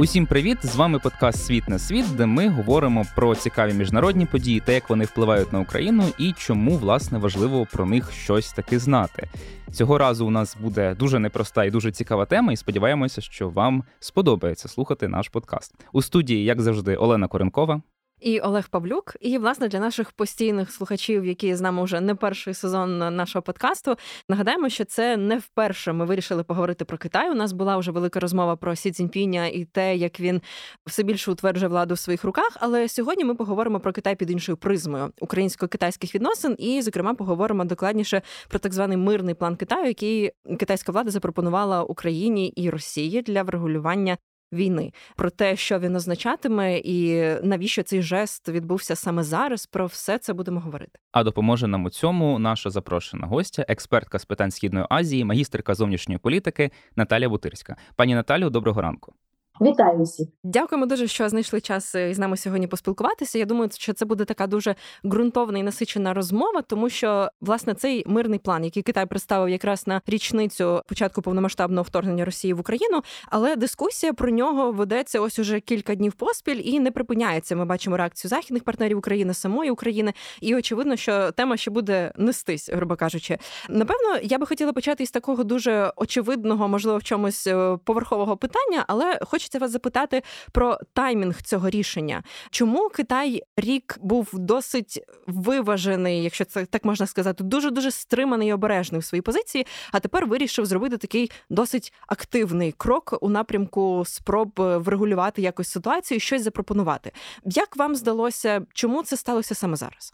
Усім привіт! З вами подкаст Світ на світ, де ми говоримо про цікаві міжнародні події та як вони впливають на Україну і чому власне важливо про них щось таки знати. Цього разу у нас буде дуже непроста і дуже цікава тема, і сподіваємося, що вам сподобається слухати наш подкаст. У студії, як завжди, Олена Коренкова і Олег Павлюк. І власне для наших постійних слухачів, які з нами вже не перший сезон нашого подкасту, нагадаємо, що це не вперше ми вирішили поговорити про Китай. У нас була вже велика розмова про Сі Цзіньпіня і те, як він все більше утверджує владу в своїх руках. Але сьогодні ми поговоримо про Китай під іншою призмою українсько-китайських відносин, і, зокрема, поговоримо докладніше про так званий мирний план Китаю, який китайська влада запропонувала Україні і Росії для врегулювання війни, про те, що він означатиме, і навіщо цей жест відбувся саме зараз. Про все це будемо говорити. А допоможе нам у цьому наша запрошена гостя, експертка з питань східної Азії, магістерка зовнішньої політики Наталія Бутирська. Пані Наталю, доброго ранку. Вітаю всіх. Дякуємо дуже, що знайшли час е, з нами сьогодні поспілкуватися. Я думаю, що це буде така дуже ґрунтовна і насичена розмова, тому що власне цей мирний план, який Китай представив якраз на річницю початку повномасштабного вторгнення Росії в Україну, але дискусія про нього ведеться ось уже кілька днів поспіль і не припиняється. Ми бачимо реакцію західних партнерів України, самої України, і очевидно, що тема ще буде нестись, грубо кажучи. Напевно, я би хотіла почати із такого дуже очевидного, можливо, в чомусь е, поверхового питання, але хоч хочеться вас запитати про таймінг цього рішення. Чому Китай рік був досить виважений, якщо це так можна сказати, дуже дуже стриманий і обережний в своїй позиції, а тепер вирішив зробити такий досить активний крок у напрямку спроб врегулювати якось ситуацію, щось запропонувати. Як вам здалося, чому це сталося саме зараз?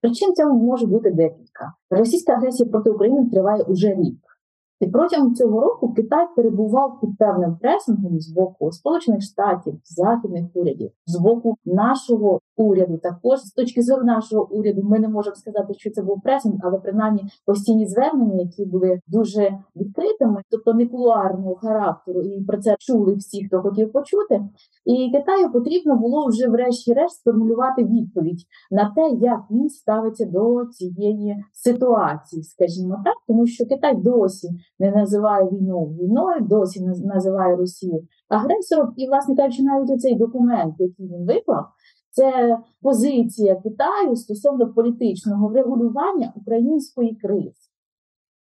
Причин цьому може бути декілька. Російська агресія проти України триває уже рік. І протягом цього року Китай перебував під певним пресингом з боку Сполучених Штатів, західних урядів, з боку нашого уряду. Також з точки зору нашого уряду, ми не можемо сказати, що це був пресинг, але принаймні постійні звернення, які були дуже відкритими, тобто не кулуарного характеру, і про це чули всі, хто хотів почути. І Китаю потрібно було вже, врешті-решт, сформулювати відповідь на те, як він ставиться до цієї ситуації, скажімо так, тому що Китай досі не називає війну війною, досі називає Росію агресором. І, власне кажучи, навіть оцей документ, який він виклав, це позиція Китаю стосовно політичного врегулювання української кризи.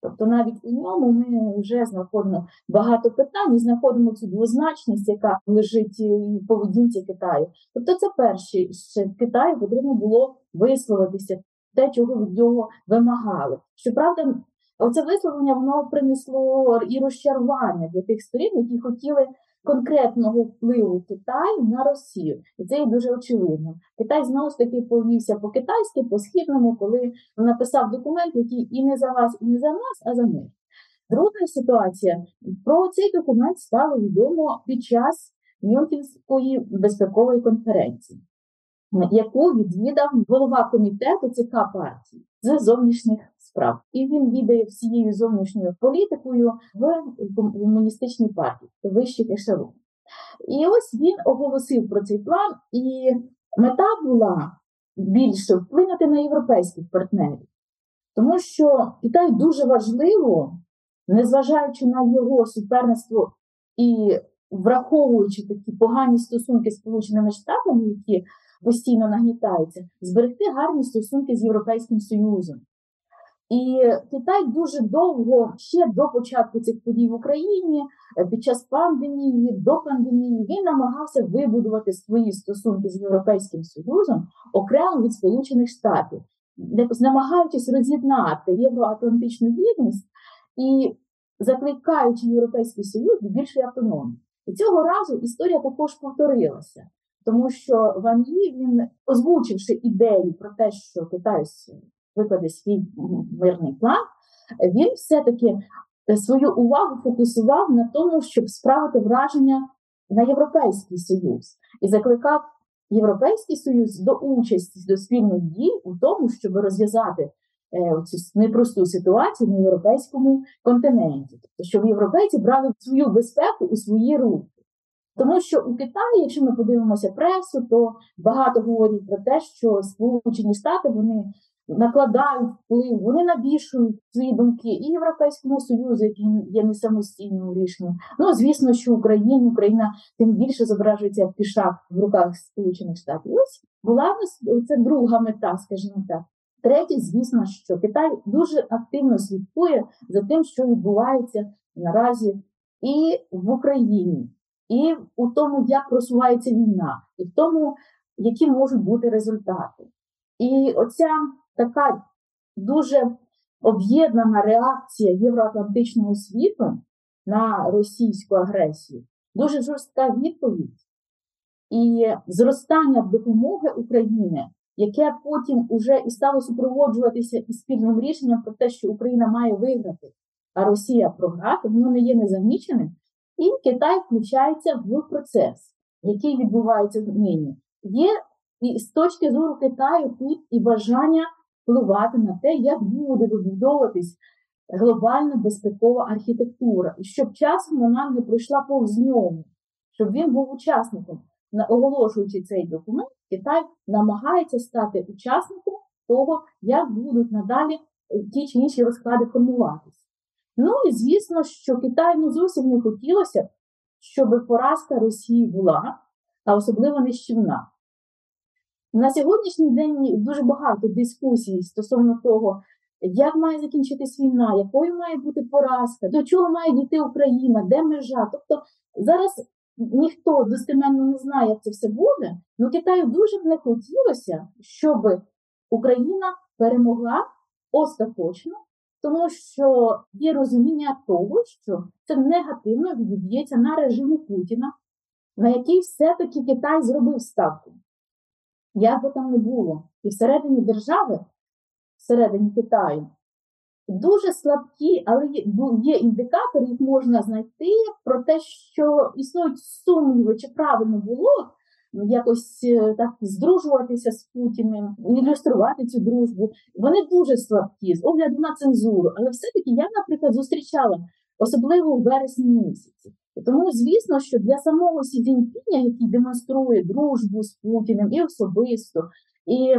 Тобто навіть у ньому ми вже знаходимо багато питань і знаходимо цю двозначність, яка лежить в поведінці Китаю. Тобто, це перше, що Китаю потрібно було висловитися те, чого від нього вимагали. Щоправда, оце висловлення воно принесло і розчарування для тих сторін, які хотіли конкретного впливу Китаю на Росію, і це є дуже очевидно. Китай знову ж таки повівся по китайськи, по східному, коли написав документ, який і не за вас, і не за нас, а за них. Друга ситуація про цей документ стало відомо під час Мюнхенської безпекової конференції, яку відвідав голова комітету ЦК партії з зовнішніх справ, і він відає всією зовнішньою політикою в комуністичній партії вищих ешелонів. І ось він оголосив про цей план, і мета була більше вплинути на європейських партнерів, тому що Китай дуже важливо, незважаючи на його суперництво і враховуючи такі погані стосунки з Сполученими Штатами, які постійно нагнітаються, зберегти гарні стосунки з Європейським Союзом. І Китай дуже довго ще до початку цих подій в Україні, е, під час пандемії, до пандемії, він намагався вибудувати свої стосунки з Європейським Союзом окремо від Сполучених Штатів, намагаючись роз'єднати євроатлантичну єдність і закликаючи Європейський Союз до більшої автономії. І цього разу історія також повторилася, тому що Ван Ї, він озвучивши ідею про те, що Китай викладе свій мирний план, він все-таки свою увагу фокусував на тому, щоб справити враження на Європейський Союз і закликав Європейський Союз до участі до спільних дій у тому, щоб розв'язати е, цю непросту ситуацію на європейському континенті, тобто щоб європейці брали свою безпеку у свої руки. Тому що у Китаї, якщо ми подивимося пресу, то багато говорять про те, що Сполучені Штати вони накладають вплив, вони навішують свої думки і Європейському Союзу, який є не самостійним рішенням. Ну, звісно, що Україні Україна тим більше зображується як пішак в руках Сполучених Штатів. Ось була це друга мета, скажімо так. Третє, звісно, що Китай дуже активно слідкує за тим, що відбувається наразі і в Україні, і у тому, як просувається війна, і в тому, які можуть бути результати. І оця така дуже об'єднана реакція євроатлантичного світу на російську агресію, дуже жорстка відповідь і зростання допомоги України, яке потім уже і стало супроводжуватися і спільним рішенням про те, що Україна має виграти, а Росія програти, воно не є незаміченим. І Китай включається в процес, який відбувається нині. Є і з точки зору Китаю тут і бажання впливати на те, як буде вибудовуватись глобальна безпекова архітектура, і щоб часом вона не пройшла повз ньому, щоб він був учасником. Оголошуючи цей документ, Китай намагається стати учасником того, як будуть надалі ті чи інші розклади формуватися. Ну і звісно, що Китай ну, зовсім не хотілося, щоб поразка Росії була, а особливо нищівна. На сьогоднішній день дуже багато дискусій стосовно того, як має закінчитись війна, якою має бути поразка, до чого має дійти Україна, де межа. Тобто зараз ніхто достеменно не знає, як це все буде. але Китаю дуже б не хотілося, щоб Україна перемогла остаточно, тому що є розуміння того, що це негативно відіб'ється на режиму Путіна, на який все-таки Китай зробив ставку. Як би там не було, і всередині держави, всередині Китаю, дуже слабкі, але є індикатори, їх можна знайти про те, що існують сумніви, чи правильно було якось е, так здружуватися з Путіним, ілюструвати цю дружбу. Вони дуже слабкі з огляду на цензуру, але все-таки я, наприклад, зустрічала, особливо в вересні місяці. Тому, звісно, що для самого Сі Цзіньпіня, який демонструє дружбу з Путіним і особисто, і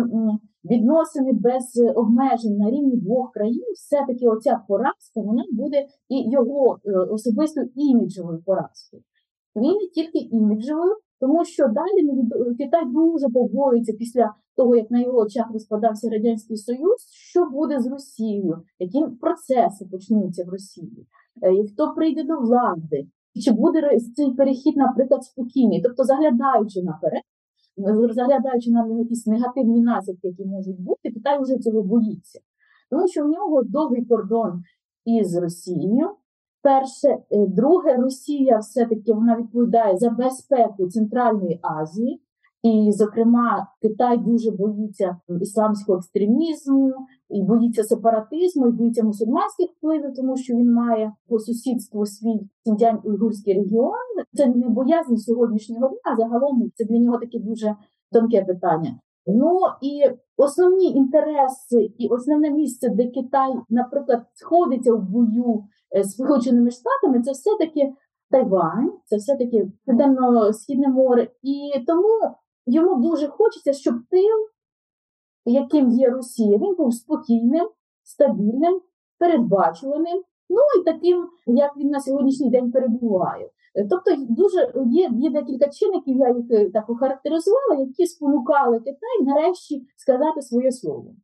відносини без обмежень на рівні двох країн, все-таки оця поразка вона буде і його е, особистою іміджовою поразкою. Він не тільки іміджовою, тому що далі Китай дуже побоюється після того, як на його очах розпадався Радянський Союз, що буде з Росією, які процеси почнуться в Росії, е, хто прийде до влади, чи буде цей перехід, наприклад, спокійний, тобто заглядаючи наперед, заглядаючи на якісь негативні наслідки, які можуть бути, Китай вже цього боїться. Тому що в нього довгий кордон із Росією. Перше, е, друге, Росія все-таки вона відповідає за безпеку Центральної Азії, і, зокрема, Китай дуже боїться ісламського екстремізму, і боїться сепаратизму, і боїться мусульманських впливів, тому що він має по сусідству свій сіндянь уйгурський регіон. Це не боязнь сьогоднішнього дня, а загалом це для нього таке дуже тонке питання. Ну і основні інтереси, і основне місце, де Китай, наприклад, сходиться в бою Сполученими Штатами, це все таки Тайвань, це все таки Південно-Східне море, і тому йому дуже хочеться, щоб тил, яким є Росія, він був спокійним, стабільним, передбачуваним, ну і таким, як він на сьогоднішній день перебуває. Тобто дуже є є декілька чинників, я їх е, так охарактеризувала, які спонукали Китай нарешті сказати своє слово.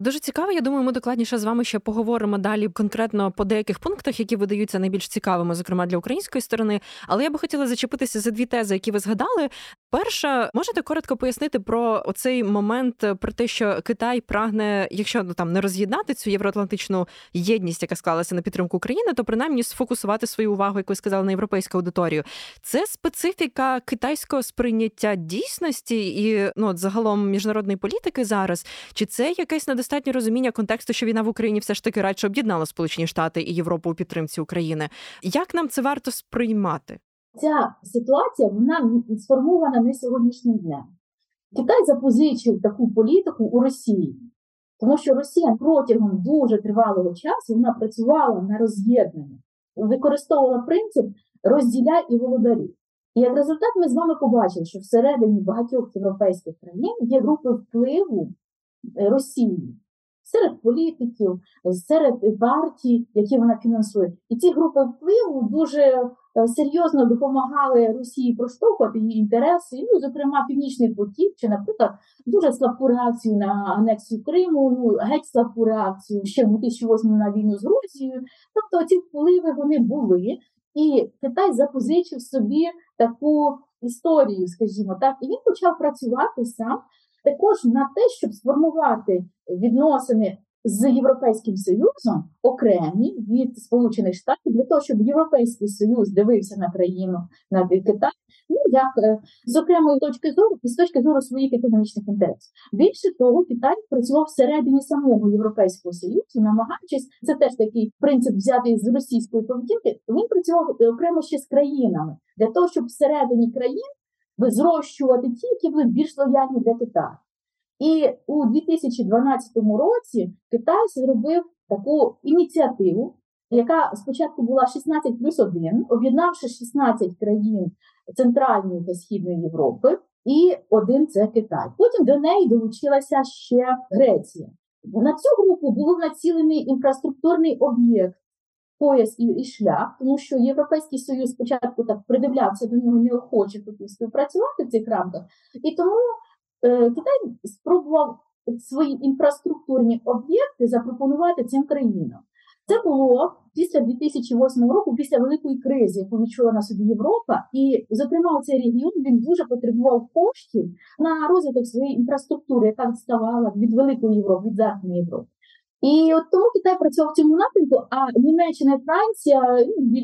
Дуже цікаво. Я думаю, ми докладніше з вами ще поговоримо далі конкретно по деяких пунктах, які видаються найбільш цікавими, зокрема для української сторони. Але я би хотіла зачепитися за дві тези, які ви згадали. Перша, можете коротко пояснити про оцей момент, про те, що Китай прагне, якщо ну там не роз'єднати цю євроатлантичну єдність, яка склалася на підтримку України, то принаймні сфокусувати свою увагу, як ви сказали, на європейську аудиторію. Це специфіка китайського сприйняття дійсності і ну от загалом міжнародної політики зараз, чи це якесь недостатнє розуміння контексту, що війна в Україні все ж таки радше об'єднала Сполучені Штати і Європу у підтримці України? Як нам це варто сприймати? Ця ситуація вона сформована не сьогоднішнім днем. Китай запозичив таку політику у Росії, тому що Росія протягом дуже тривалого часу вона працювала на роз'єднання, використовувала принцип розділяй і володарі. І як результат, ми з вами побачили, що всередині багатьох європейських країн є групи впливу Росії, серед політиків, серед партій, які вона фінансує. І ці групи впливу дуже е, серйозно допомагали Росії проштовхувати її інтереси. Ну, зокрема, Північний потік, чи, наприклад, дуже слабку реакцію на анексію Криму, ну геть слабку реакцію ще в 2008 на війну з Грузією. Тобто ці впливи вони були. І Китай запозичив собі таку історію, скажімо так, і він почав працювати сам також на те, щоб сформувати відносини з Європейським Союзом окремі від Сполучених Штатів для того, щоб Європейський Союз дивився на країну на Китай, ну як е, з окремої точки зору і з точки зору своїх економічних інтересів. Більше того, Китай працював всередині самого Європейського союзу, намагаючись це теж такий принцип взятий з російської поведінки. Він працював окремо ще з країнами для того, щоб всередині країн зрощувати ті, які були більш лояльні для Китаю. І у 2012 році Китай зробив таку ініціативу, яка спочатку була 16 плюс 1, об'єднавши 16 країн Центральної та Східної Європи, і один це Китай. Потім до неї долучилася ще Греція. На цю групу був націлений інфраструктурний об'єкт. Пояс і, і шлях, тому що Європейський Союз спочатку так придивлявся до нього неохоче хотів співпрацювати в цих рамках, і тому Е, Китай спробував свої інфраструктурні об'єкти запропонувати цим країнам. Це було після 2008 року, після великої кризи, яку відчула на собі Європа, і, зокрема, цей регіон він дуже потребував коштів на розвиток своєї інфраструктури, яка відставала від великої Європи, від Західної Європи. І от тому Китай працював в цьому напрямку, а Німеччина, Франція і,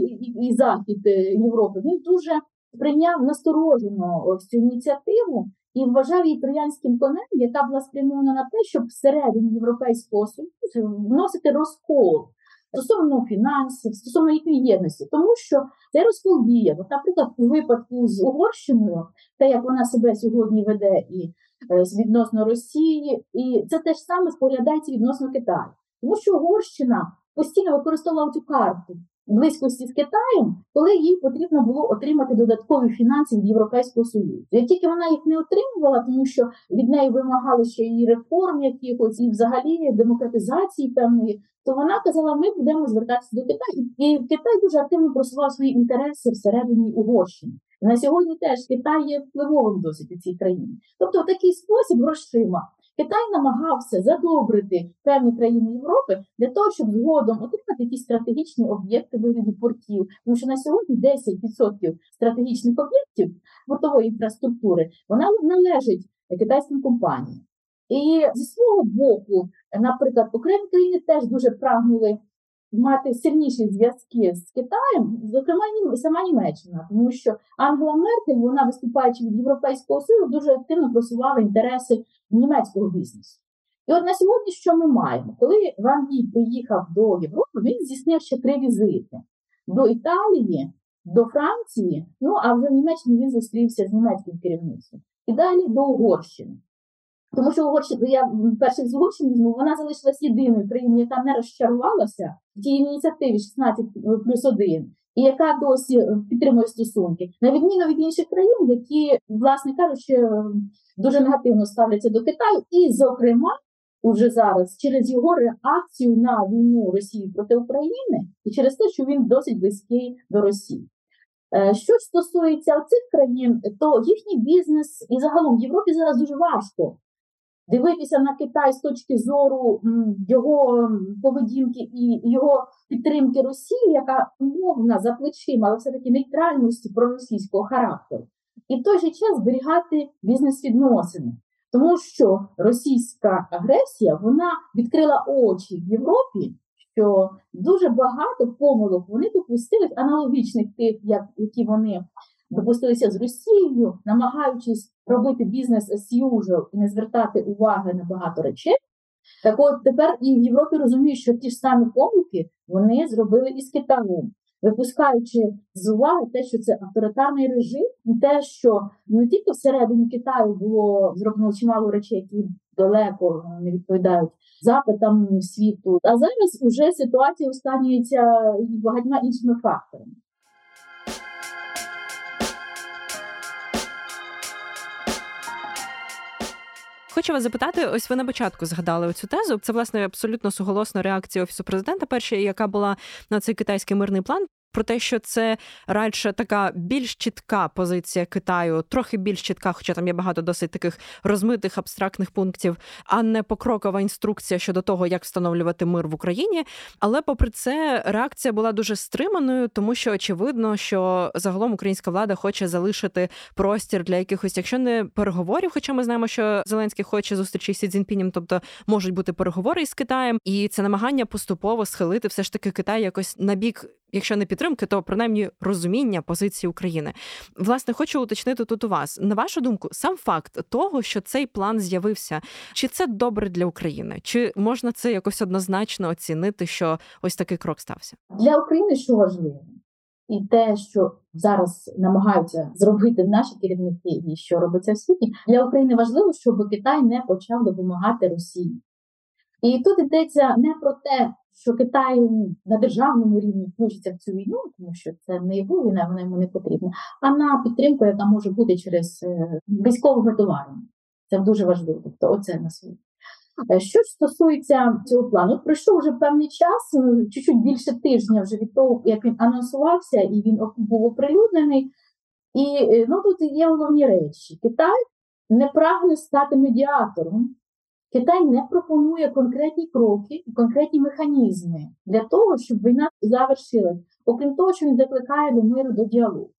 і, Захід Європи він дуже прийняв насторожено цю ініціативу і вважав її троянським конем, яка була спрямована на те, щоб всередині Європейського Союзу вносити розкол стосовно фінансів, стосовно їхньої єдності, тому що цей розкол діє. Наприклад, у випадку з Угорщиною, те, як вона себе сьогодні веде і е, відносно Росії, і це теж саме споглядається відносно Китаю, тому що Угорщина постійно використовувала цю карту близькості з Китаєм, коли їй потрібно було отримати додаткові фінанси від Європейського Союзу. Як тільки вона їх не отримувала, тому що від неї вимагали ще і реформ, якихось, і взагалі демократизації певної, то вона казала, ми будемо звертатися до Китаю. І Китай дуже активно просував свої інтереси всередині Угорщини. На сьогодні теж Китай є впливовим досить у цій країні. Тобто, в такий спосіб грошима Китай намагався задобрити певні країни Європи для того, щоб згодом отримати якісь стратегічні об'єкти вигляді портів. Тому що на сьогодні 10% стратегічних об'єктів портової інфраструктури вона належить китайським компаніям. І зі свого боку, наприклад, окремі країни теж дуже прагнули мати сильніші зв'язки з Китаєм, зокрема сама Німеччина, тому що Ангела Меркель, вона виступаючи від Європейського Союзу, дуже активно просувала інтереси німецького бізнесу. І от на сьогодні, що ми маємо? Коли Ван Ді приїхав до Європи, він здійснив ще три візити до Італії, до Франції, ну а вже в Німеччині він зустрівся з німецьким керівництвом і далі до Угорщини. Тому що Угорщина, я перших з Угорщини вона залишилась єдиною країною, яка не розчарувалася тій ініціативі 16 плюс 1, і яка досі е, підтримує стосунки, на відміну від інших країн, які, власне кажучи, дуже негативно ставляться до Китаю, і, зокрема, уже зараз через його реакцію на війну Росії проти України і через те, що він досить близький до Росії. Е, що стосується цих країн, то їхній бізнес і загалом в Європі зараз дуже важко дивитися на Китай з точки зору його поведінки і його підтримки Росії, яка умовна за плечима, але все таки нейтральності проросійського характеру, і в той же час зберігати бізнес-відносини. Тому що російська агресія вона відкрила очі в Європі, що дуже багато помилок вони допустили аналогічних тих, як які вони допустилися з Росією, намагаючись робити бізнес as usual і не звертати уваги на багато речей. Так от тепер і в Європі розуміють, що ті ж самі помилки вони зробили і з Китаєм, випускаючи з уваги те, що це авторитарний режим, і те, що не тільки всередині Китаю було зроблено чимало речей, які далеко не відповідають запитам світу. А зараз вже ситуація ускладнюється багатьма іншими факторами. Хочу вас запитати, ось ви на початку згадали цю тезу. Це власне абсолютно суголосна реакція офісу президента. Перша, яка була на цей китайський мирний план про те, що це радше така більш чітка позиція Китаю, трохи більш чітка, хоча там є багато досить таких розмитих абстрактних пунктів, а не покрокова інструкція щодо того, як встановлювати мир в Україні. Але, попри це, реакція була дуже стриманою, тому що очевидно, що загалом українська влада хоче залишити простір для якихось, якщо не переговорів, хоча ми знаємо, що Зеленський хоче зустрічі з Сі тобто можуть бути переговори із Китаєм, і це намагання поступово схилити все ж таки Китай якось на бік якщо не підтримки, то принаймні розуміння позиції України. Власне, хочу уточнити тут у вас. На вашу думку, сам факт того, що цей план з'явився, чи це добре для України? Чи можна це якось однозначно оцінити, що ось такий крок стався? Для України що важливо? І те, що зараз намагаються зробити наші керівники, і що робиться в світі, для України важливо, щоб Китай не почав допомагати Росії. І тут йдеться не про те, що Китай на державному рівні включиться в цю війну, тому що це не його війна, вона йому не потрібна, а на підтримку, яка може бути через е, військового товару. Це дуже важливо. Тобто, оце на світ. Е, що ж стосується цього плану, пройшов вже певний час, е, чуть-чуть більше тижня вже від того, як він анонсувався, і він був оприлюднений. І ну тут є головні речі: Китай не прагне стати медіатором Китай не пропонує конкретні кроки і конкретні механізми для того, щоб війна завершилась, окрім того, що він закликає до миру до діалогу.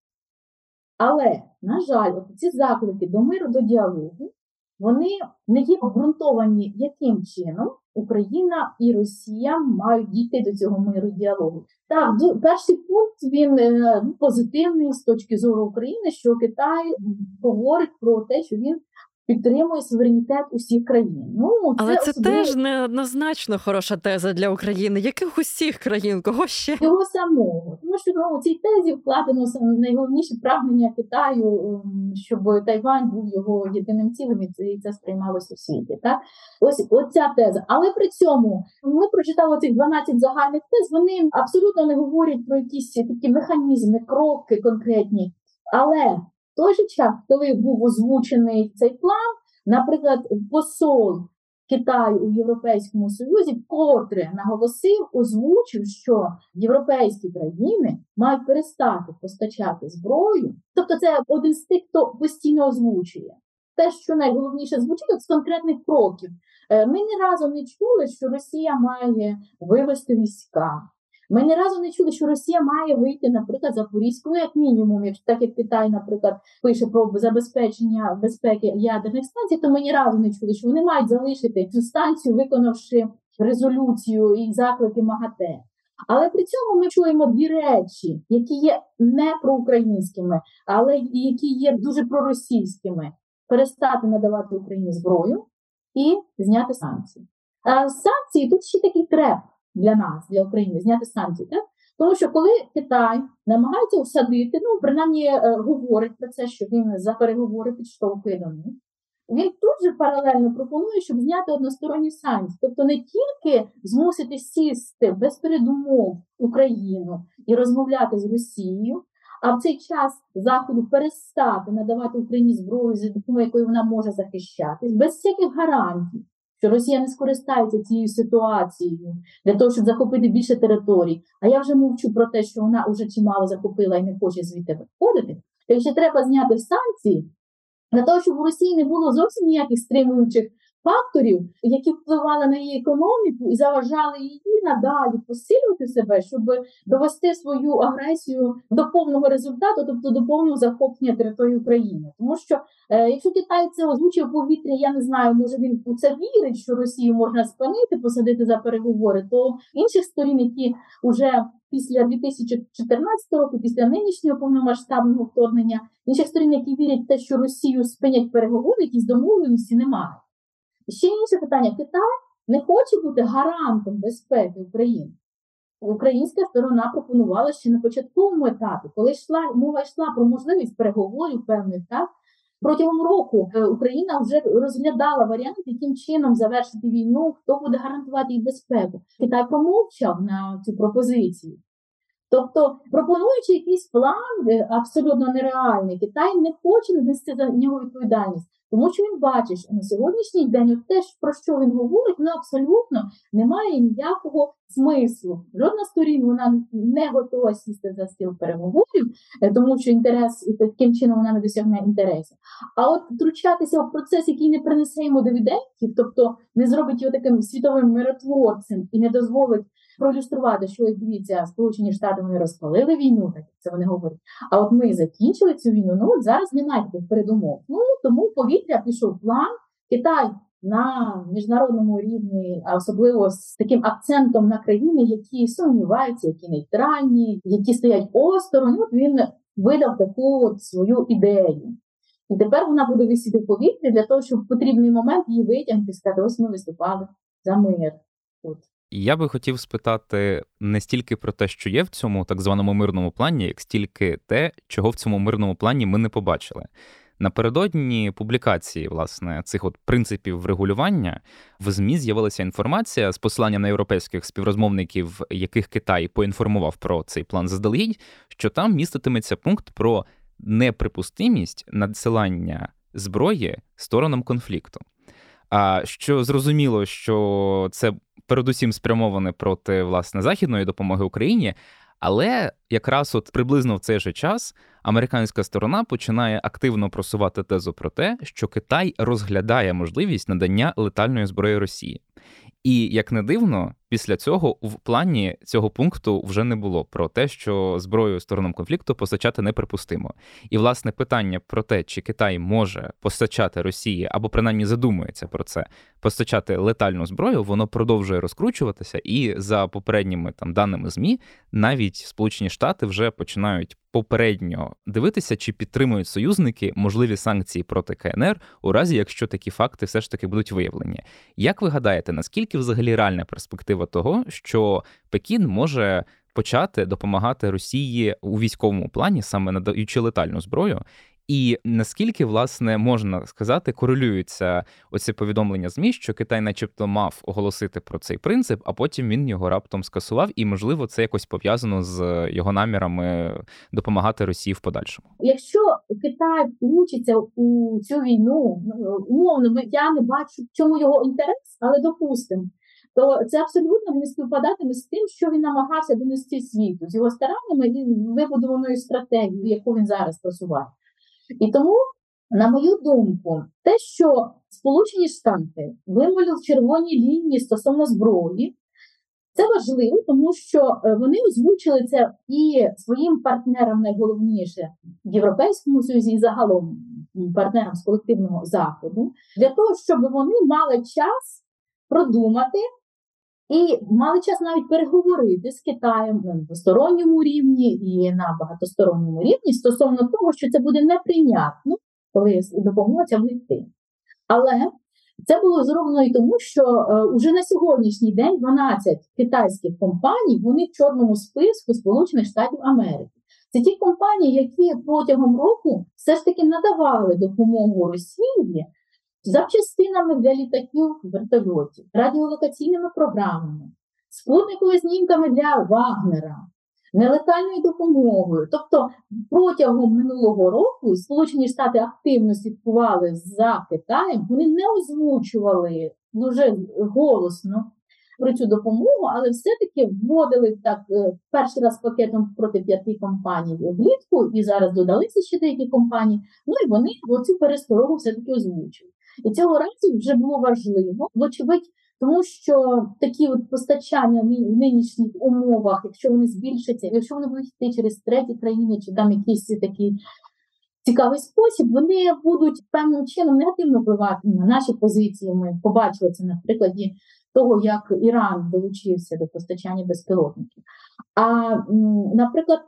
Але, на жаль, ці заклики до миру до діалогу вони не є обґрунтовані, яким чином Україна і Росія мають дійти до цього миру діалогу. Так, перший пункт він е, позитивний з точки зору України, що Китай говорить про те, що він підтримує суверенітет усіх країн. Ну але це, це теж неоднозначно хороша теза для України. Яких усіх країн? Кого ще його самого? Тому що ну, у цій тезі вкладено найголовніше прагнення Китаю, ем, щоб Тайвань був його єдиним цілим, і це сприймалося у світі. Так ось оця теза. Але при цьому ми прочитали цих 12 загальних тез. Вони абсолютно не говорять про якісь такі механізми, кроки конкретні. Але той же час, коли був озвучений цей план, наприклад, посол Китаю у Європейському Союзі, котре наголосив, озвучив, що європейські країни мають перестати постачати зброю. Тобто, це один з тих, хто постійно озвучує. Те, що найголовніше звучить з конкретних кроків. Е, ми ні разу не чули, що Росія має вивести війська. Ми ні разу не чули, що Росія має вийти, наприклад, Запорізьку, ну, як мінімум, якщо так як Китай, наприклад, пише про забезпечення безпеки ядерних станцій, то ми ні разу не чули, що вони мають залишити цю станцію, виконавши резолюцію і заклики МАГАТЕ. Але при цьому ми чуємо дві речі, які є не проукраїнськими, але які є дуже проросійськими: перестати надавати Україні зброю і зняти санкції. А санкції тут ще такий треп для нас, для України, зняти санкції. Так? Тому що коли Китай намагається всадити, ну принаймні е, говорить про це, що він за переговори підштовхує до них, він тут же паралельно пропонує, щоб зняти односторонні санкції, тобто не тільки змусити сісти без передумов Україну і розмовляти з Росією, а в цей час заходу перестати надавати Україні зброю, за допомогою якої вона може захищатись, без всяких гарантій що Росія не скористається цією ситуацією для того, щоб захопити більше територій. А я вже мовчу про те, що вона вже чимало захопила і не хоче звідти виходити. Якщо треба зняти санкції, для того, щоб у Росії не було зовсім ніяких стримуючих факторів, які впливали на її економіку і заважали її надалі посилювати себе, щоб довести свою агресію до повного результату, тобто до повного захоплення території України. Тому що е, якщо Китай це озвучує повітря, я не знаю, може він у це вірить, що Росію можна спинити, посадити за переговори, то інших сторін, які вже Після 2014 року, після нинішнього повномасштабного вторгнення, інших сторін, які вірять в те, що Росію спинять переговори, якісь домовленості немає. Ще інше питання: Китай не хоче бути гарантом безпеки України. Українська сторона пропонувала ще на початковому етапі, коли йшла мова йшла про можливість переговорів певних так. Протягом року е, Україна вже розглядала варіант, яким чином завершити війну, хто буде гарантувати їй безпеку. Китай промовчав на цю пропозицію. Тобто, пропонуючи якийсь план е, абсолютно нереальний, Китай не хоче нести за нього відповідальність. Тому що він бачить, що на сьогоднішній день от те, про що він говорить, воно абсолютно не має ніякого смислу. Жодна сторін вона не готова сісти за стіл переговорів, е, тому що інтерес таким чином вона не досягне інтересів. А от втручатися в процес, який не принесе йому дивідендів, тобто не зробить його таким світовим миротворцем і не дозволить проілюструвати, що дивіться, Сполучені Штати вони розпалили війну, так це вони говорять. А от ми закінчили цю війну. Ну от зараз немає таких передумов. Ну тому повітря пішов план. Китай на міжнародному рівні, а особливо з таким акцентом на країни, які сумніваються, які нейтральні, які стоять осторонь. От він видав таку от свою ідею. І тепер вона буде висіти в повітрі для того, щоб в потрібний момент її витягнути і сказати, ось ми виступали за мир. От. Я би хотів спитати не стільки про те, що є в цьому так званому мирному плані, як стільки те, чого в цьому мирному плані ми не побачили. Напередодні публікації власне цих от принципів врегулювання в ЗМІ з'явилася інформація з посиланням на європейських співрозмовників, яких Китай поінформував про цей план заздалегідь, що там міститиметься пункт про неприпустимість надсилання зброї сторонам конфлікту. А що зрозуміло, що це передусім спрямоване проти власне західної допомоги Україні. Але якраз от приблизно в цей же час американська сторона починає активно просувати тезу про те, що Китай розглядає можливість надання летальної зброї Росії. І як не дивно, після цього в плані цього пункту вже не було про те, що зброю сторонам конфлікту постачати неприпустимо. І власне питання про те, чи Китай може постачати Росії або принаймні задумується про це, постачати летальну зброю, воно продовжує розкручуватися, і за попередніми там даними змі, навіть Сполучені Штати вже починають попередньо дивитися, чи підтримують союзники можливі санкції проти КНР у разі, якщо такі факти все ж таки будуть виявлені. Як ви гадаєте, наскільки взагалі реальна перспектива того, що Пекін може почати допомагати Росії у військовому плані, саме надаючи летальну зброю, і наскільки власне можна сказати, корелюються оці повідомлення змі, що Китай, начебто, мав оголосити про цей принцип, а потім він його раптом скасував, і можливо це якось пов'язано з його намірами допомагати Росії в подальшому. Якщо Китай включиться у цю війну, ну, умовно, я не бачу, чому його інтерес, але допустимо. То це абсолютно не співпадатиме з тим, що він намагався донести світу з його стараннями і вибудованою стратегією, яку він зараз просуває. І тому, на мою думку, те, що Сполучені Штати вимолили червоні лінії стосовно зброї, це важливо, тому що е, вони озвучили це і своїм партнерам найголовніше в Європейському Союзі, і загалом партнерам з колективного заходу, для того, щоб вони мали час продумати і мали час навіть переговорити з Китаєм на двосторонньому рівні і на багатосторонньому рівні стосовно того, що це буде неприйнятно, коли допомога ця. Але це було зроблено і тому, що е, уже на сьогоднішній день 12 китайських компаній вони в чорному списку Сполучених Штатів Америки. Це ті компанії, які протягом року все ж таки надавали допомогу Росії запчастинами для літаків вертольотів, радіолокаційними програмами, спутниковими знімками для Вагнера, нелетальною допомогою. Тобто протягом минулого року Сполучені Штати активно слідкували за Китаєм, вони не озвучували дуже голосно. Про цю допомогу, але все-таки вводили так е, перший раз пакетом проти п'яти компаній влітку, і зараз додалися ще деякі компанії. Ну і вони оцю пересторогу все-таки озвучили. І цього разу вже було важливо, вочевидь, тому що такі от постачання в нинішніх умовах, якщо вони збільшаться, якщо вони будуть йти через треті країни, чи там якийсь такий цікавий спосіб, вони будуть певним чином негативно впливати на наші позиції. Ми побачили це на прикладі того, як Іран долучився до постачання безпілотників. А, наприклад,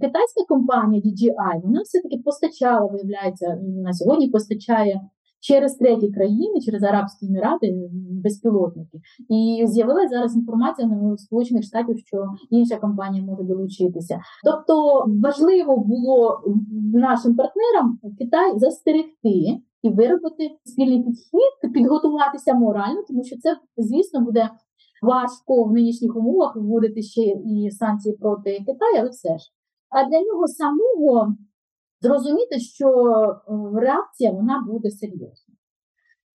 китайська компанія DJI, вона все-таки постачала, виявляється, на сьогодні постачає через треті країни, через Арабські Емірати безпілотники. І з'явилася зараз інформація на Сполучених Штатів, що інша компанія може долучитися. Тобто важливо було нашим партнерам Китай застерегти. І виробити спільний підхід, підготуватися морально, тому що це, звісно, буде важко в нинішніх умовах вводити ще і санкції проти Китаю, але все ж. А для нього самого зрозуміти, що е, реакція вона буде серйозна.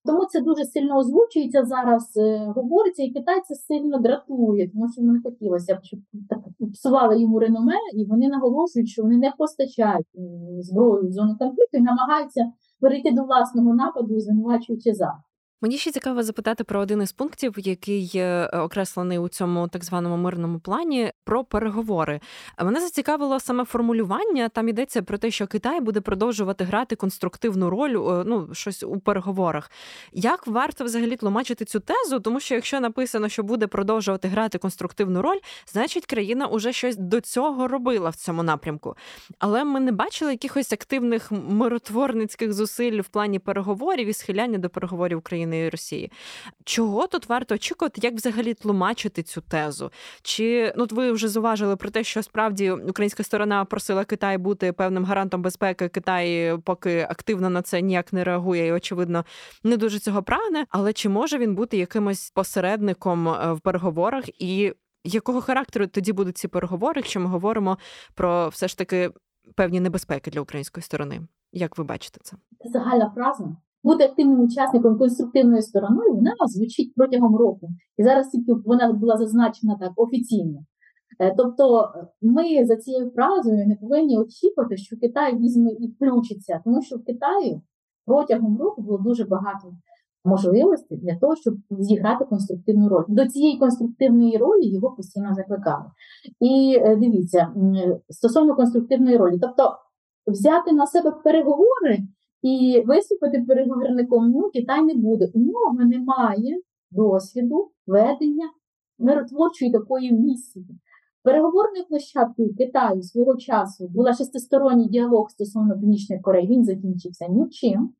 Тому це дуже сильно озвучується зараз, е, говориться, і Китай це сильно дратує, тому що не хотілося б, щоб псували йому реноме, і вони наголошують, що вони не постачають зброю в зону конфлікту і намагаються перейти до власного нападу, звинувачуючи за. Мені ще цікаво запитати про один із пунктів, який е, окреслений у цьому так званому мирному плані, про переговори. Мене зацікавило саме формулювання. Там йдеться про те, що Китай буде продовжувати грати конструктивну роль, е, ну щось у переговорах. Як варто взагалі тлумачити цю тезу? Тому що якщо написано, що буде продовжувати грати конструктивну роль, значить країна уже щось до цього робила в цьому напрямку. Але ми не бачили якихось активних миротворницьких зусиль в плані переговорів і схиляння до переговорів України. України і Росії. Чого тут варто очікувати, як взагалі тлумачити цю тезу? Чи ну ви вже зуважили про те, що справді українська сторона просила Китай бути певним гарантом безпеки? Китай поки активно на це ніяк не реагує і, очевидно, не дуже цього прагне. Але чи може він бути якимось посередником е, в переговорах і? Якого характеру тоді будуть ці переговори, якщо ми говоримо про все ж таки певні небезпеки для української сторони? Як ви бачите це? Це загальна фраза бути активним учасником конструктивною стороною, вона звучить протягом року. І зараз тільки вона була зазначена так офіційно. Е, тобто ми за цією фразою не повинні очікувати, що Китай візьме і включиться, тому що в Китаї протягом року було дуже багато можливостей для того, щоб зіграти конструктивну роль. До цієї конструктивної ролі його постійно закликали. І е, дивіться, стосовно конструктивної ролі, тобто взяти на себе переговори і виступити переговорником ну, Китай не буде. У нього немає досвіду ведення миротворчої такої місії. Переговорною площадкою Китаю свого часу була шестисторонній діалог стосовно Північної Кореї, він закінчився нічим.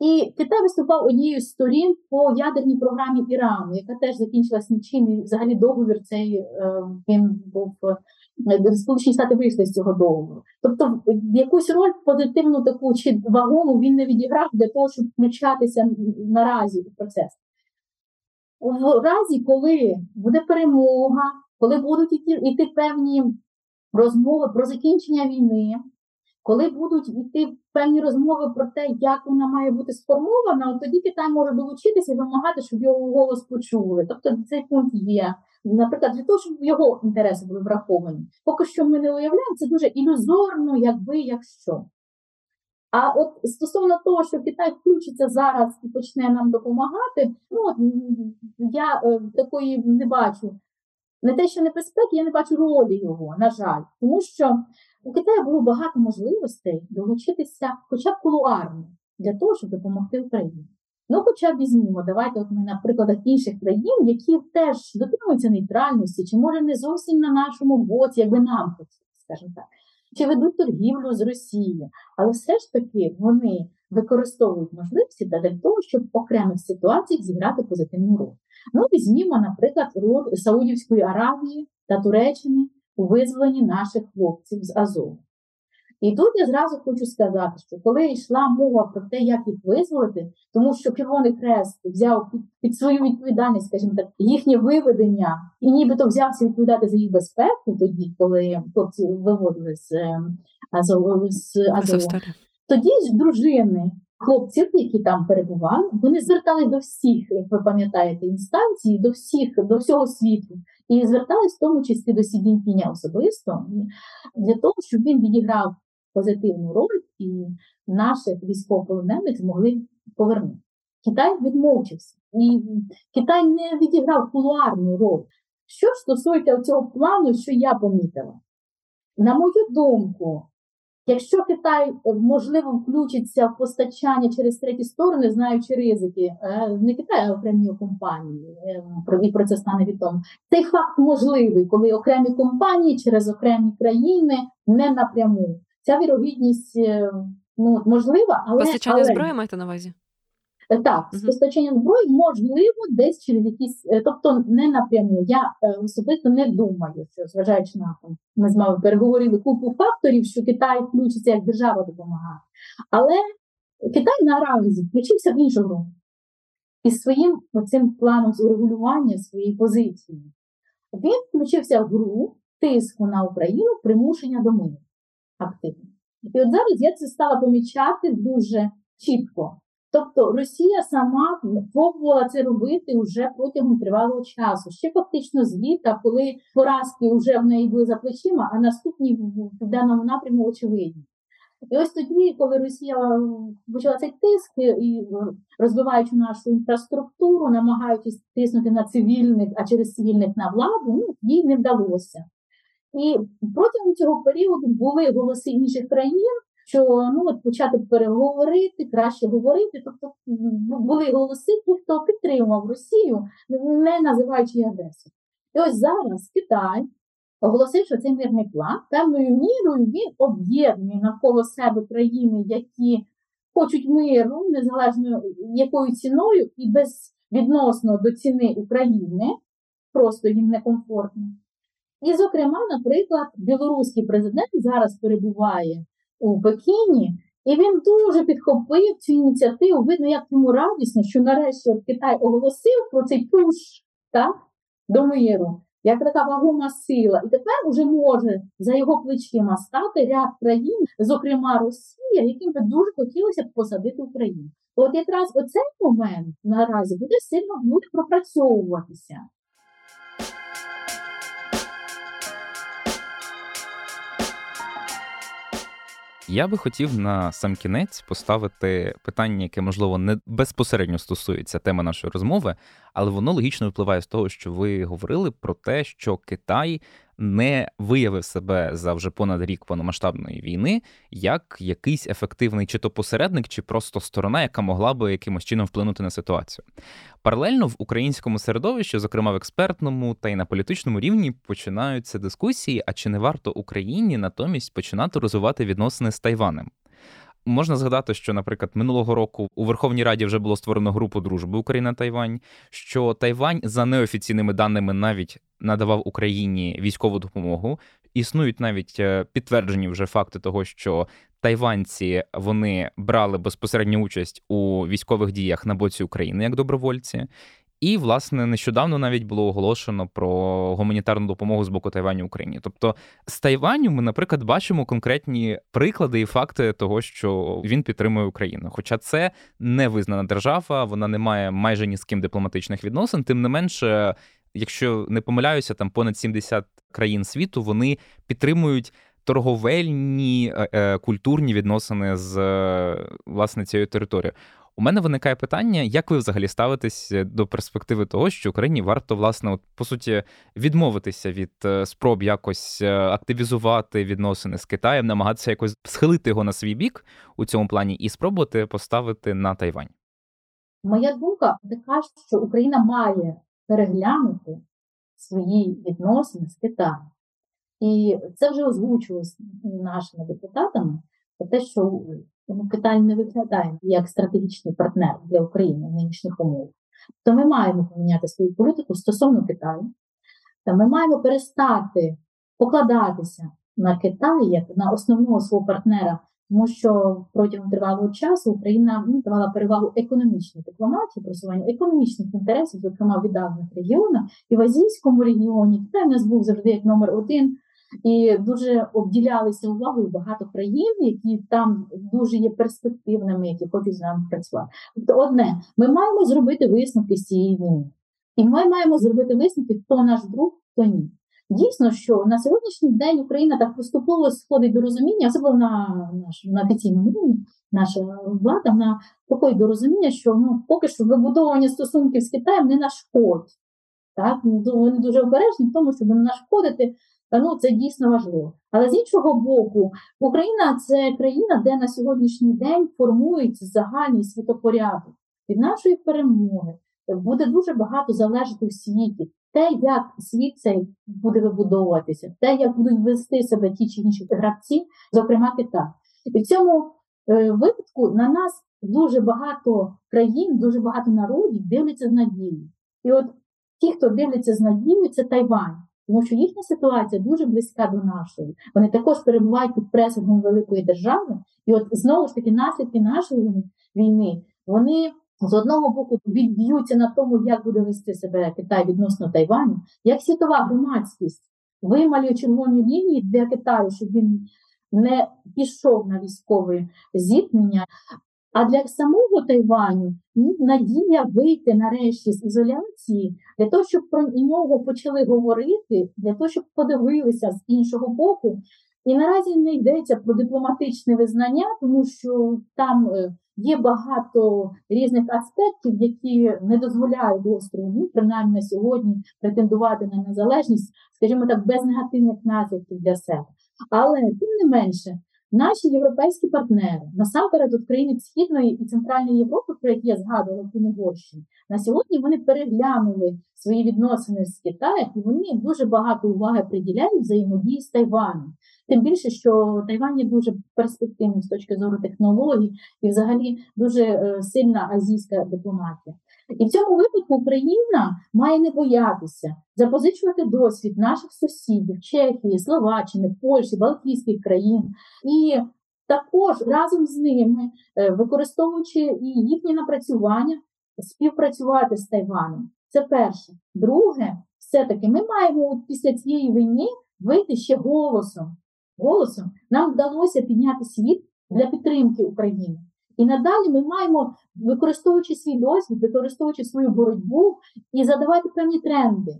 І Китай виступав однією з сторін по ядерній програмі Ірану, яка теж закінчилась нічим. І взагалі договір цей е, він був Сполучені Штати вийшли з цього договору. Тобто, якусь роль позитивну таку чи вагому він не відіграв для того, щоб включатися наразі у процес. В разі, коли буде перемога, коли будуть йти певні розмови про закінчення війни коли будуть йти певні розмови про те, як вона має бути сформована, тоді Китай може долучитися і вимагати, щоб його голос почули. Тобто цей пункт є. Наприклад, для того, щоб його інтереси були враховані. Поки що ми не уявляємо, це дуже ілюзорно, якби якщо. А от стосовно того, що Китай включиться зараз і почне нам допомагати, ну я е, такої не бачу. Не те, що небезпеки, я не бачу ролі його, на жаль, тому що у Китаї було багато можливостей долучитися, хоча б кулуарно, для того, щоб допомогти Україні. Ну, хоча б візьмімо, давайте от ми на прикладах інших країн, які теж дотримуються нейтральності, чи може не зовсім на нашому боці, якби нам хотілося, скажімо так, чи ведуть торгівлю з Росією, але все ж таки вони використовують можливості для того, щоб в окремих ситуаціях зіграти позитивну роль. Ну, візьмімо, наприклад, роль Саудівської Аравії та Туреччини у визволенні наших хлопців з Азову. І тут я зразу хочу сказати, що коли йшла мова про те, як їх визволити, тому що Червоний Хрест взяв під, під свою відповідальність, скажімо так, їхнє виведення, і нібито взявся відповідати за їх безпеку, тоді, коли хлопці виводили з ем, Азову з Азову, тоді ж дружини хлопців, які там перебували, вони звертались до всіх, як ви пам'ятаєте, інстанцій, до всіх, до всього світу, і звертались в тому числі до Сі особисто для того, щоб він відіграв позитивну роль і наших військовополонених змогли повернути. Китай відмовчився, і Китай не відіграв кулуарну роль. Що ж стосується цього плану, що я помітила, на мою думку, Якщо Китай е, можливо включиться в постачання через треті сторони, знаючи ризики, е, не Китай, а окремі компанії, е, і про це стане відомо. Цей факт можливий, коли окремі компанії через окремі країни не напряму. Ця вірогідність ну, можлива, але постачання але... зброї маєте на увазі? Е, так, з постачанням зброї можливо десь через якісь, е, тобто не напряму. Я е, особисто не думаю, що зважаючи на там, ми з вами переговорили купу факторів, що Китай включиться як держава допомагає. Але Китай наразі включився в іншу гру. із своїм цим планом з урегулювання своєї позиції. Він включився в гру тиску на Україну, примушення до миру активно. І от зараз я це стала помічати дуже чітко. Тобто Росія сама пробувала це робити вже протягом тривалого часу. Ще фактично з літа, коли поразки вже в неї були за плечима, а наступні в південному напряму очевидні. І ось тоді, коли Росія почала цей тиск і розбиваючи нашу інфраструктуру, намагаючись тиснути на цивільних, а через цивільних на владу, ну їй не вдалося. І протягом цього періоду були голоси інших країн, що ну от почати переговорити, краще говорити. Тобто були голоси, ті, хто підтримував Росію, не називаючи агресор. І ось зараз Китай оголосив, що цей мирний план певною мірою він об'єднує навколо себе країни, які хочуть миру, незалежно якою ціною, і безвідносно до ціни України, просто їм некомфортно. І, зокрема, наприклад, білоруський президент зараз перебуває у Пекіні, і він дуже підхопив цю ініціативу. Видно, як йому радісно, що нарешті Китай оголосив про цей пуш так, до миру, як така вагома сила. І тепер вже може за його плечима стати ряд країн, зокрема Росія, яким би дуже хотілося б посадити Україну. От якраз оцей момент наразі буде сильно буде пропрацьовуватися. Я би хотів на сам кінець поставити питання, яке можливо не безпосередньо стосується теми нашої розмови, але воно логічно випливає з того, що ви говорили про те, що Китай не виявив себе за вже понад рік повномасштабної війни як якийсь ефективний чи то посередник, чи просто сторона, яка могла би якимось чином вплинути на ситуацію. Паралельно в українському середовищі, зокрема в експертному та й на політичному рівні, починаються дискусії: а чи не варто Україні натомість починати розвивати відносини з Тайванем? Можна згадати, що, наприклад, минулого року у Верховній Раді вже було створено групу дружби Україна Тайвань. Що Тайвань за неофіційними даними навіть надавав Україні військову допомогу. Існують навіть е, підтверджені вже факти того, що тайванці вони брали безпосередню участь у військових діях на боці України як добровольці. І, власне, нещодавно навіть було оголошено про гуманітарну допомогу з боку Тайваню Україні. Тобто з Тайваню ми, наприклад, бачимо конкретні приклади і факти того, що він підтримує Україну. Хоча це не визнана держава, вона не має майже ні з ким дипломатичних відносин. Тим не менше, якщо не помиляюся, там понад 70 країн світу вони підтримують. Торговельні е, е, культурні відносини з власне цією територією. У мене виникає питання, як ви взагалі ставитесь е, до перспективи того, що Україні варто, власне, от, по суті, відмовитися від е, спроб якось е, активізувати відносини з Китаєм, намагатися якось схилити його на свій бік у цьому плані і спробувати поставити на Тайвань? Моя думка така, що Україна має переглянути свої відносини з Китаєм. І це вже озвучувалось нашими депутатами про те, що тому Китай не виглядає як стратегічний партнер для України в нинішніх умовах. То ми маємо поміняти свою політику стосовно Китаю, та ми маємо перестати покладатися на Китай як на основного свого партнера, тому що протягом тривалого часу Україна ну, давала перевагу економічній дипломатії, просуванню економічних інтересів, зокрема в віддалених регіонах, і в азійському регіоні Китай у нас був завжди як номер один і дуже обділялися увагою багато країн, які там дуже є перспективними, які хочуть з нами працювати. Тобто, одне, ми маємо зробити висновки з цієї війни, і ми маємо зробити висновки, хто наш друг, хто ні. Дійсно, що на сьогоднішній день Україна так поступово сходить до розуміння, особливо на наш на офіційному рівні, наша влада на проходить до розуміння, що ну поки що вибудовування стосунків з Китаєм не нашкодить. Так, вони дуже обережні в тому, щоб не нашкодити ну це дійсно важливо. Але з іншого боку, Україна це країна, де на сьогоднішній день формується загальний світопорядок. Від нашої перемоги буде дуже багато залежати в світі. Те, як світ цей буде вибудовуватися, те, як будуть вести себе ті чи інші гравці, зокрема Китай. І в цьому е, випадку на нас дуже багато країн, дуже багато народів дивляться з надією. І от ті, хто дивляться з надією, це Тайвань тому що їхня ситуація дуже близька до нашої. Вони також перебувають під пресингом великої держави, і от знову ж таки наслідки нашої війни вони з одного боку відб'ються на тому, як буде вести себе Китай відносно Тайваню, як світова громадськість вималює червоні лінії для Китаю, щоб він не пішов на військове зіткнення. А для самого Тайваню ну, надія вийти нарешті з ізоляції для того, щоб про нього почали говорити, для того, щоб подивилися з іншого боку. І наразі не йдеться про дипломатичне визнання, тому що там е, є багато різних аспектів, які не дозволяють острову, ну, принаймні на сьогодні, претендувати на незалежність, скажімо так, без негативних наслідків для себе. Але тим не менше, наші європейські партнери, насамперед від країни Східної і Центральної Європи, про які я згадувала в Угорщині, на сьогодні вони переглянули свої відносини з Китаєм, і вони дуже багато уваги приділяють взаємодії з Тайваном. Тим більше, що Тайвань є дуже перспективним з точки зору технологій і, взагалі, дуже е, сильна азійська дипломатія. І в цьому випадку Україна має не боятися запозичувати досвід наших сусідів, Чехії, Словаччини, Польщі, Балтійських країн і також разом з ними, е, використовуючи і їхні напрацювання, співпрацювати з Тайваном. Це перше. Друге, все-таки ми маємо після цієї війни вийти ще голосом. Голосом нам вдалося підняти світ для підтримки України. І надалі ми маємо, використовуючи свій досвід, використовуючи свою боротьбу і задавати певні тренди,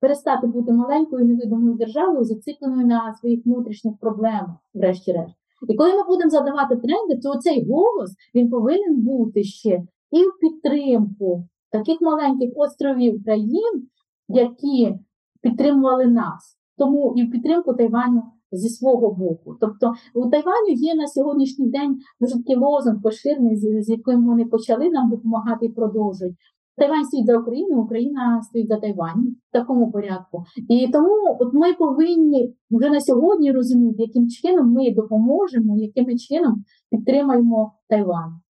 перестати бути маленькою невидимою державою, зацикленою на своїх внутрішніх проблемах, врешті-решт. І коли ми будемо задавати тренди, то цей голос він повинен бути ще і в підтримку таких маленьких островів країн, які підтримували нас, тому і в підтримку Тайваню зі свого боку. Тобто у Тайваню є на сьогоднішній день дуже такий лозунг поширений, з яким вони почали нам допомагати і продовжують. Тайвань стоїть за Україну, Україна стоїть за Тайвань в такому порядку. І тому от ми повинні вже на сьогодні розуміти, яким чином ми допоможемо, яким чином підтримаємо Тайвань.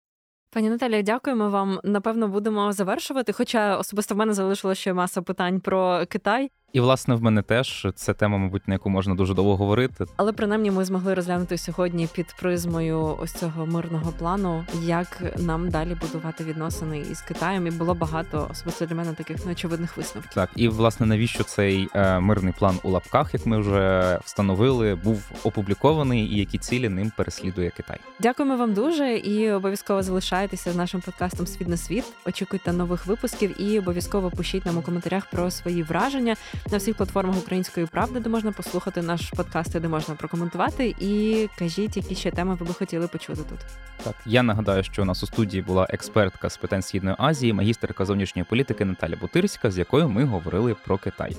Пані Наталія, дякуємо вам. Напевно, будемо завершувати. Хоча особисто в мене залишилося ще маса питань про Китай. І власне в мене теж це тема, мабуть, на яку можна дуже довго говорити. Але принаймні ми змогли розглянути сьогодні під призмою ось цього мирного плану, як нам далі будувати відносини із Китаєм. І було багато особисто для мене таких неочевидних висновків. Так, і власне навіщо цей е, мирний план у лапках, як ми вже встановили, був опублікований, і які цілі ним переслідує Китай? Дякуємо вам дуже і обов'язково залишайтеся з нашим подкастом Світ на світ. Очікуйте нових випусків і обов'язково пишіть нам у коментарях про свої враження на всіх платформах української правди, де можна послухати наш подкаст, де можна прокоментувати. І кажіть, які ще теми ви би хотіли почути тут. Так, я нагадаю, що у нас у студії була експертка з питань східної Азії, магістерка зовнішньої політики Наталя Бутирська, з якою ми говорили про Китай.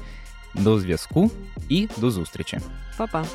До зв'язку і до зустрічі, Па-па!